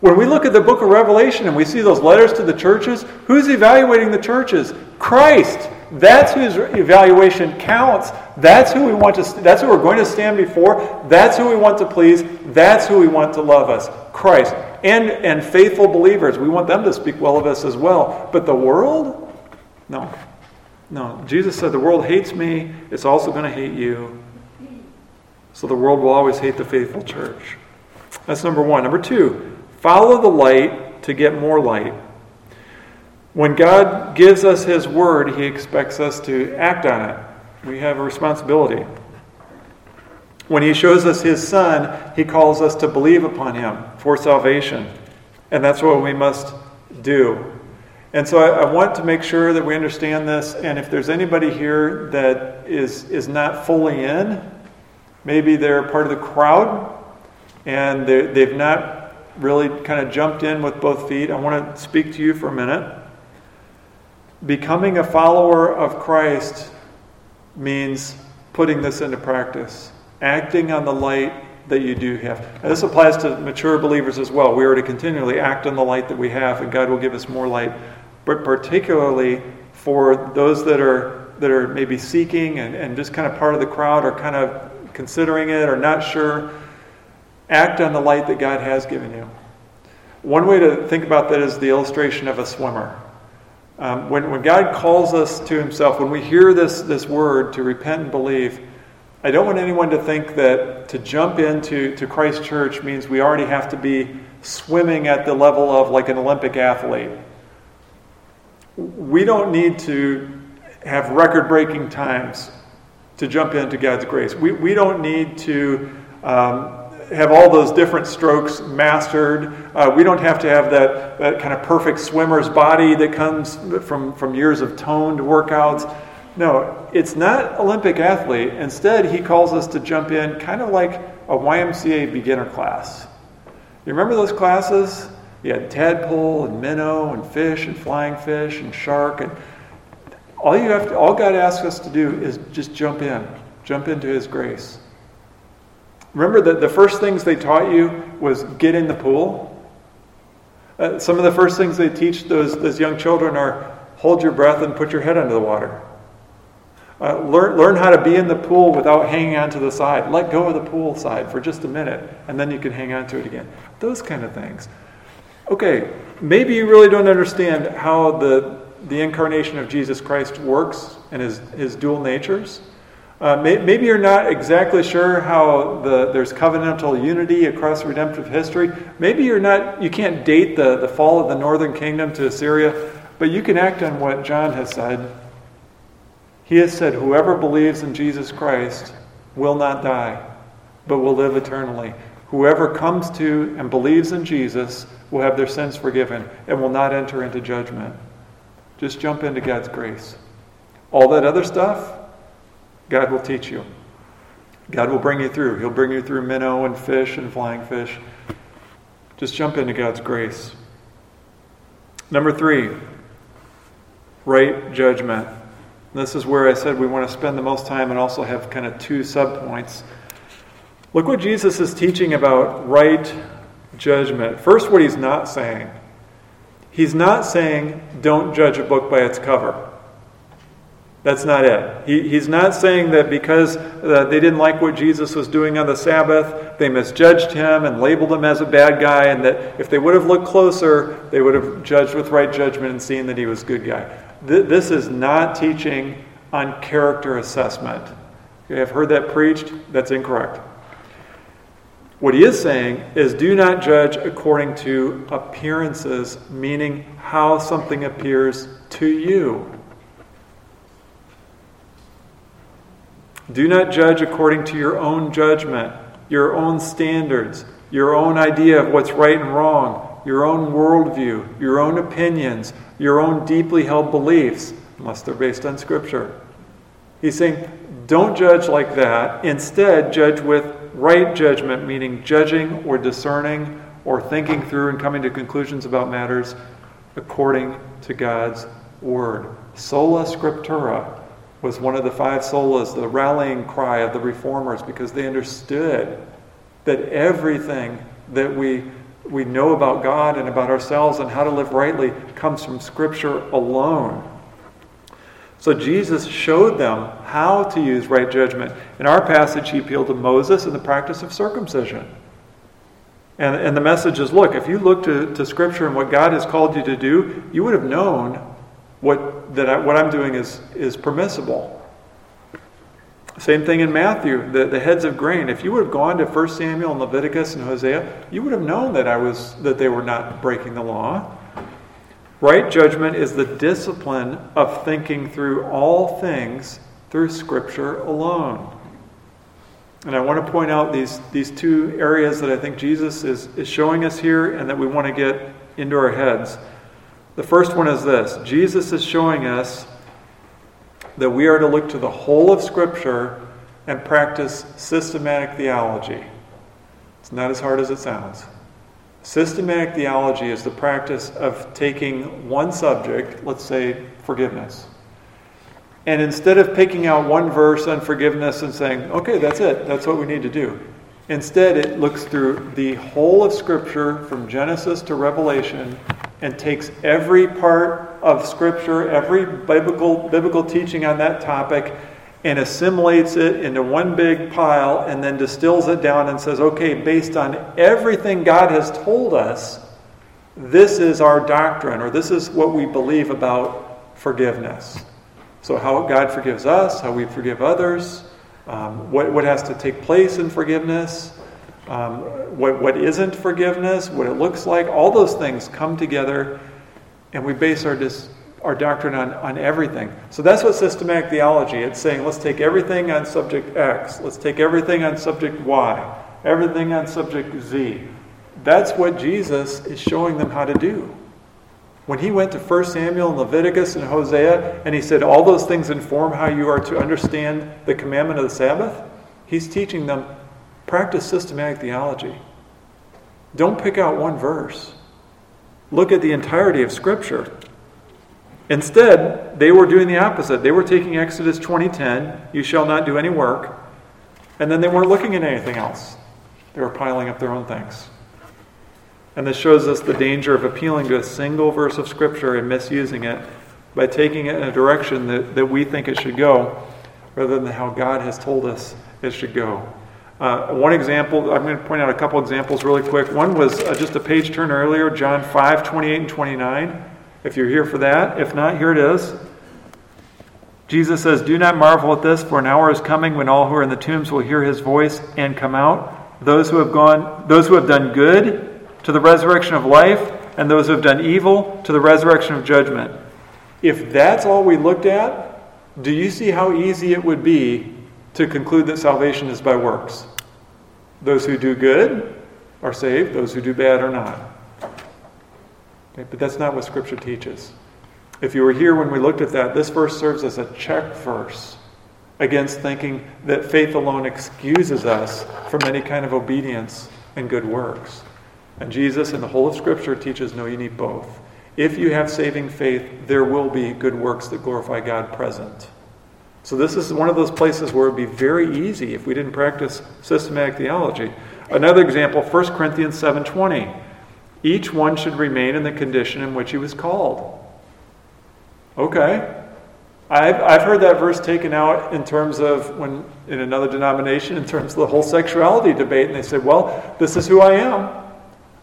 When we look at the book of Revelation and we see those letters to the churches, who's evaluating the churches? Christ. That's whose evaluation counts. That's who we want to that's who we're going to stand before. That's who we want to please. That's who we want to love us. Christ and, and faithful believers. We want them to speak well of us as well. But the world? No. No. Jesus said, The world hates me, it's also going to hate you. So the world will always hate the faithful church. That's number one. Number two, follow the light to get more light. When God gives us His word, He expects us to act on it. We have a responsibility. When he shows us his son, he calls us to believe upon him for salvation. And that's what we must do. And so I, I, want to make sure that we understand this. And if there's anybody here that is, is not fully in, maybe they're part of the crowd and they've not really kind of jumped in with both feet, I want to speak to you for a minute. Becoming a follower of Christ means putting this into practice acting on the light that you do have. And this applies to mature believers as well. We are to continually act on the light that we have, and God will give us more light. But particularly for those that are that are maybe seeking and, and just kind of part of the crowd or kind of considering it or not sure, act on the light that God has given you. One way to think about that is the illustration of a swimmer. Um, when, when God calls us to Himself, when we hear this, this word to repent and believe, I don't want anyone to think that to jump into to Christ Church means we already have to be swimming at the level of like an Olympic athlete. We don't need to have record breaking times to jump into God's grace. We, we don't need to um, have all those different strokes mastered. Uh, we don't have to have that, that kind of perfect swimmer's body that comes from, from years of toned workouts. No, it's not Olympic athlete. Instead, he calls us to jump in kind of like a YMCA beginner class. You remember those classes? You had tadpole and minnow and fish and flying fish and shark and all you have to, all God asks us to do is just jump in, jump into His grace. Remember that the first things they taught you was get in the pool. Uh, some of the first things they teach those, those young children are hold your breath and put your head under the water. Uh, learn, learn how to be in the pool without hanging onto the side. Let go of the pool side for just a minute, and then you can hang on to it again. Those kind of things. Okay, maybe you really don't understand how the, the incarnation of Jesus Christ works and his, his dual natures. Uh, may, maybe you're not exactly sure how the, there's covenantal unity across redemptive history. Maybe you're not, you can't date the, the fall of the northern kingdom to Assyria, but you can act on what John has said he has said, Whoever believes in Jesus Christ will not die, but will live eternally. Whoever comes to and believes in Jesus will have their sins forgiven and will not enter into judgment. Just jump into God's grace. All that other stuff, God will teach you. God will bring you through. He'll bring you through minnow and fish and flying fish. Just jump into God's grace. Number three, right judgment. This is where I said we want to spend the most time and also have kind of two subpoints. Look what Jesus is teaching about right judgment. First, what he's not saying. He's not saying, don't judge a book by its cover. That's not it. He, he's not saying that because uh, they didn't like what Jesus was doing on the Sabbath, they misjudged him and labeled him as a bad guy, and that if they would have looked closer, they would have judged with right judgment and seen that he was a good guy. Th- this is not teaching on character assessment. Okay, I've heard that preached. That's incorrect. What he is saying is do not judge according to appearances, meaning how something appears to you. Do not judge according to your own judgment, your own standards, your own idea of what's right and wrong, your own worldview, your own opinions, your own deeply held beliefs, unless they're based on Scripture. He's saying, don't judge like that. Instead, judge with right judgment, meaning judging or discerning or thinking through and coming to conclusions about matters according to God's Word. Sola Scriptura was one of the five solas, the rallying cry of the reformers, because they understood that everything that we, we know about God and about ourselves and how to live rightly comes from Scripture alone. So Jesus showed them how to use right judgment. In our passage, he appealed to Moses and the practice of circumcision. And, and the message is look, if you look to, to Scripture and what God has called you to do, you would have known what, that I, what I'm doing is, is permissible. Same thing in Matthew, the, the heads of grain. If you would have gone to 1 Samuel and Leviticus and Hosea, you would have known that I was that they were not breaking the law. Right judgment is the discipline of thinking through all things through Scripture alone. And I want to point out these, these two areas that I think Jesus is, is showing us here and that we want to get into our heads. The first one is this Jesus is showing us that we are to look to the whole of Scripture and practice systematic theology. It's not as hard as it sounds. Systematic theology is the practice of taking one subject, let's say forgiveness, and instead of picking out one verse on forgiveness and saying, okay, that's it, that's what we need to do, instead it looks through the whole of Scripture from Genesis to Revelation and takes every part of Scripture, every biblical, biblical teaching on that topic, and assimilates it into one big pile and then distills it down and says, okay, based on everything God has told us, this is our doctrine, or this is what we believe about forgiveness. So, how God forgives us, how we forgive others, um, what, what has to take place in forgiveness, um, what, what isn't forgiveness, what it looks like, all those things come together, and we base our dis- our doctrine on, on everything. So that's what systematic theology. It's saying let's take everything on subject X, let's take everything on subject Y, everything on subject Z. That's what Jesus is showing them how to do. When he went to 1 Samuel and Leviticus and Hosea, and he said all those things inform how you are to understand the commandment of the Sabbath, he's teaching them practice systematic theology. Don't pick out one verse. Look at the entirety of Scripture. Instead, they were doing the opposite. They were taking Exodus 20:10, "You shall not do any work," and then they weren't looking at anything else. They were piling up their own things. And this shows us the danger of appealing to a single verse of Scripture and misusing it by taking it in a direction that, that we think it should go rather than how God has told us it should go. Uh, one example, I'm going to point out a couple examples really quick. One was uh, just a page turn earlier, John 5 28 and 29 if you're here for that. If not, here it is. Jesus says, Do not marvel at this, for an hour is coming when all who are in the tombs will hear his voice and come out. Those who have gone, those who have done good to the resurrection of life, and those who have done evil to the resurrection of judgment. If that's all we looked at, do you see how easy it would be to conclude that salvation is by works? Those who do good are saved, those who do bad are not. Okay, but that's not what Scripture teaches. If you were here when we looked at that, this verse serves as a check verse against thinking that faith alone excuses us from any kind of obedience and good works. And Jesus and the whole of Scripture teaches no, you need both. If you have saving faith, there will be good works that glorify God present. So this is one of those places where it would be very easy if we didn't practice systematic theology. Another example, 1 Corinthians 7:20. Each one should remain in the condition in which he was called. Okay. I've, I've heard that verse taken out in terms of when in another denomination, in terms of the whole sexuality debate, and they say, well, this is who I am.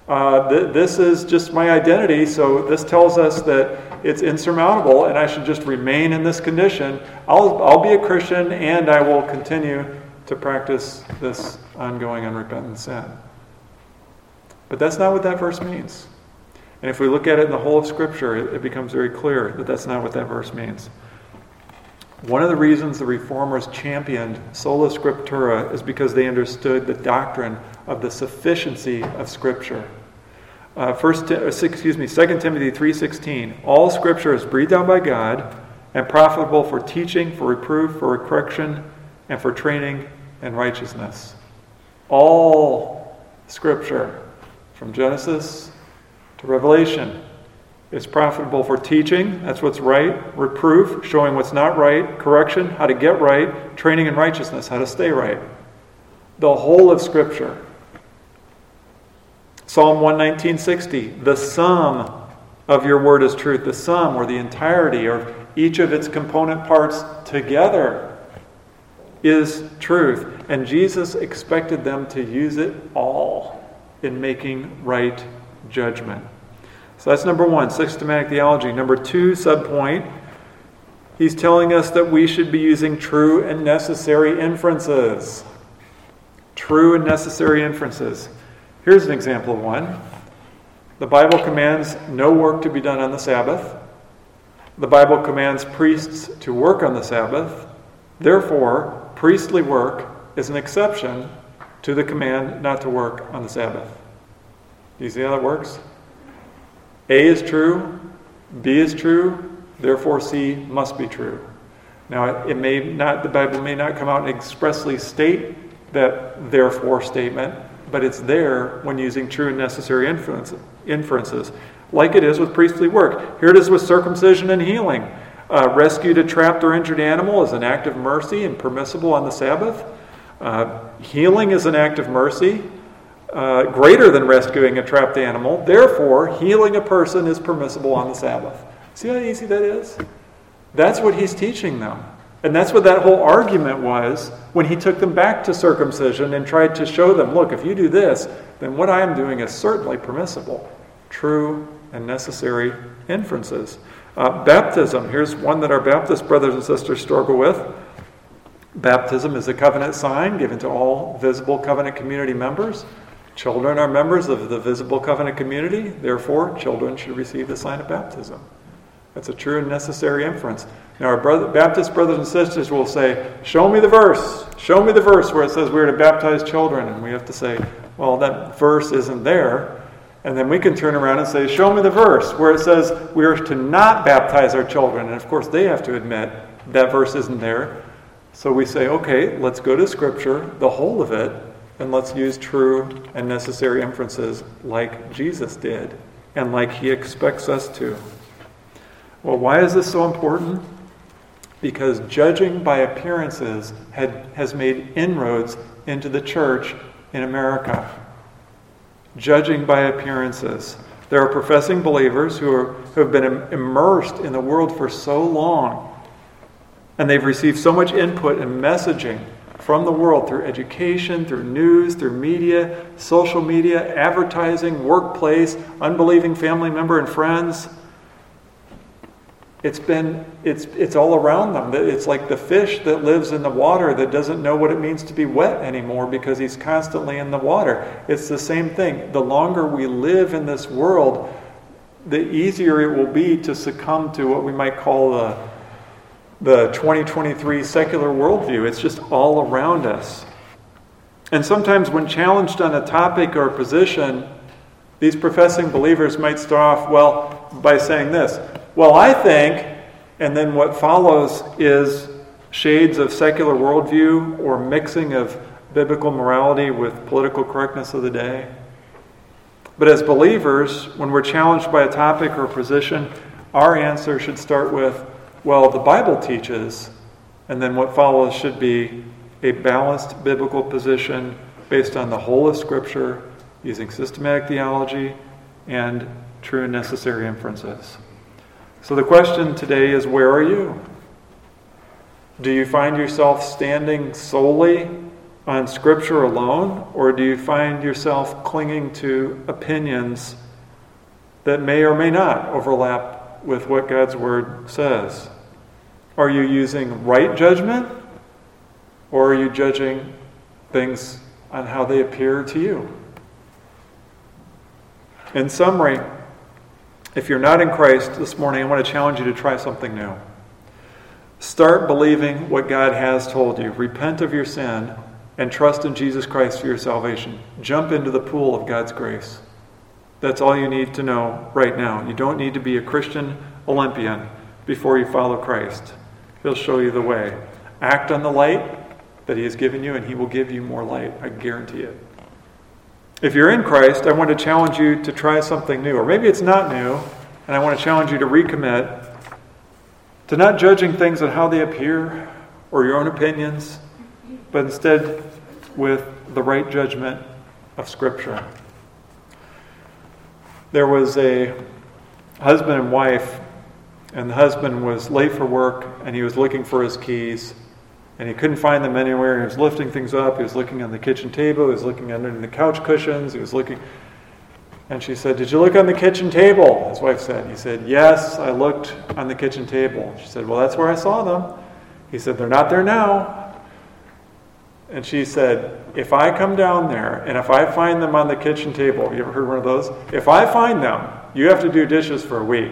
Uh, th- this is just my identity, so this tells us that it's insurmountable and I should just remain in this condition. I'll, I'll be a Christian and I will continue to practice this ongoing unrepentant sin. But that's not what that verse means. And if we look at it in the whole of Scripture, it, it becomes very clear that that's not what that verse means. One of the reasons the reformers championed sola scriptura is because they understood the doctrine of the sufficiency of Scripture. Uh, first, uh, excuse me, 2 Timothy 3.16, all Scripture is breathed out by God and profitable for teaching, for reproof, for correction, and for training in righteousness. All Scripture, from Genesis to Revelation, is profitable for teaching, that's what's right, reproof, showing what's not right, correction, how to get right, training in righteousness, how to stay right. The whole of Scripture. Psalm 119.60, the sum of your word is truth. The sum, or the entirety, or each of its component parts together is truth. And Jesus expected them to use it all in making right judgment. So that's number one, systematic theology. Number two, subpoint, he's telling us that we should be using true and necessary inferences. True and necessary inferences. Here's an example of one. The Bible commands no work to be done on the Sabbath. The Bible commands priests to work on the Sabbath. Therefore, priestly work is an exception to the command not to work on the Sabbath. Do you see how that works? A is true, B is true, therefore C must be true. Now, it may not, the Bible may not come out and expressly state that therefore statement, but it's there when using true and necessary inferences, like it is with priestly work. Here it is with circumcision and healing. Uh, rescued a trapped or injured animal is an act of mercy and permissible on the Sabbath. Uh, healing is an act of mercy uh, greater than rescuing a trapped animal. Therefore, healing a person is permissible on the Sabbath. See how easy that is? That's what he's teaching them. And that's what that whole argument was when he took them back to circumcision and tried to show them look, if you do this, then what I am doing is certainly permissible. True and necessary inferences. Uh, baptism. Here's one that our Baptist brothers and sisters struggle with. Baptism is a covenant sign given to all visible covenant community members. Children are members of the visible covenant community, therefore, children should receive the sign of baptism. That's a true and necessary inference. Now, our brother, Baptist brothers and sisters will say, Show me the verse. Show me the verse where it says we're to baptize children. And we have to say, Well, that verse isn't there. And then we can turn around and say, Show me the verse where it says we are to not baptize our children. And of course, they have to admit that verse isn't there. So we say, Okay, let's go to Scripture, the whole of it, and let's use true and necessary inferences like Jesus did and like he expects us to. Well, why is this so important? Because judging by appearances had, has made inroads into the church in America. Judging by appearances. There are professing believers who, are, who have been immersed in the world for so long, and they've received so much input and messaging from the world through education, through news, through media, social media, advertising, workplace, unbelieving family member and friends. It's been it's it's all around them. It's like the fish that lives in the water that doesn't know what it means to be wet anymore because he's constantly in the water. It's the same thing. The longer we live in this world, the easier it will be to succumb to what we might call the the 2023 secular worldview. It's just all around us. And sometimes, when challenged on a topic or a position, these professing believers might start off, well, by saying this Well, I think, and then what follows is shades of secular worldview or mixing of biblical morality with political correctness of the day. But as believers, when we're challenged by a topic or a position, our answer should start with, well, the Bible teaches, and then what follows should be a balanced biblical position based on the whole of Scripture, using systematic theology and true and necessary inferences. So the question today is where are you? Do you find yourself standing solely on Scripture alone, or do you find yourself clinging to opinions that may or may not overlap with what God's Word says? Are you using right judgment, or are you judging things on how they appear to you? In summary, if you're not in Christ this morning, I want to challenge you to try something new. Start believing what God has told you. Repent of your sin and trust in Jesus Christ for your salvation. Jump into the pool of God's grace. That's all you need to know right now. You don't need to be a Christian Olympian before you follow Christ. He'll show you the way. Act on the light that He has given you, and He will give you more light. I guarantee it. If you're in Christ, I want to challenge you to try something new. Or maybe it's not new, and I want to challenge you to recommit to not judging things on how they appear or your own opinions, but instead with the right judgment of Scripture. There was a husband and wife, and the husband was late for work and he was looking for his keys. And he couldn't find them anywhere. He was lifting things up. He was looking on the kitchen table. He was looking under the couch cushions. He was looking. And she said, Did you look on the kitchen table? His wife said. He said, Yes, I looked on the kitchen table. She said, Well, that's where I saw them. He said, They're not there now. And she said, If I come down there and if I find them on the kitchen table, you ever heard one of those? If I find them, you have to do dishes for a week.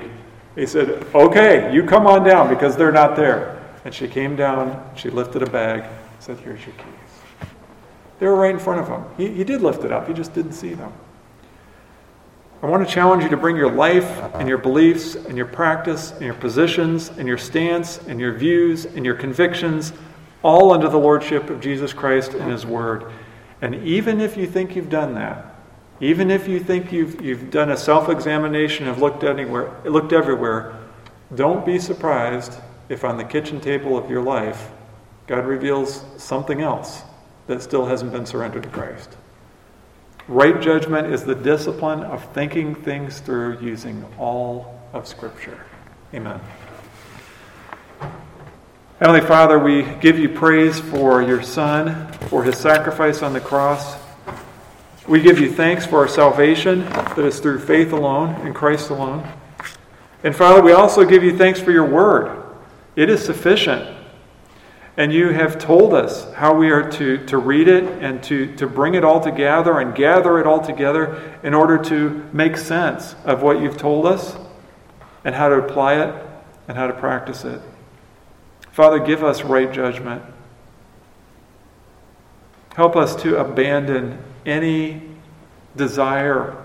He said, Okay, you come on down because they're not there. And she came down, she lifted a bag, said, Here's your keys. They were right in front of him. He, he did lift it up, he just didn't see them. I want to challenge you to bring your life and your beliefs and your practice and your positions and your stance and your views and your convictions all under the lordship of Jesus Christ and His Word. And even if you think you've done that, even if you think you've, you've done a self examination, have looked anywhere, looked everywhere, don't be surprised if on the kitchen table of your life, God reveals something else that still hasn't been surrendered to Christ. Right judgment is the discipline of thinking things through using all of Scripture. Amen. Heavenly Father, we give you praise for your Son, for his sacrifice on the cross. We give you thanks for our salvation that is through faith alone, in Christ alone. And Father, we also give you thanks for your word. It is sufficient. And you have told us how we are to, to read it and to, to bring it all together and gather it all together in order to make sense of what you've told us and how to apply it and how to practice it. Father, give us right judgment. Help us to abandon any desire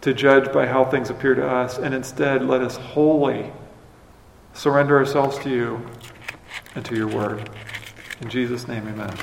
to judge by how things appear to us, and instead let us wholly surrender ourselves to you and to your word. In Jesus' name, amen.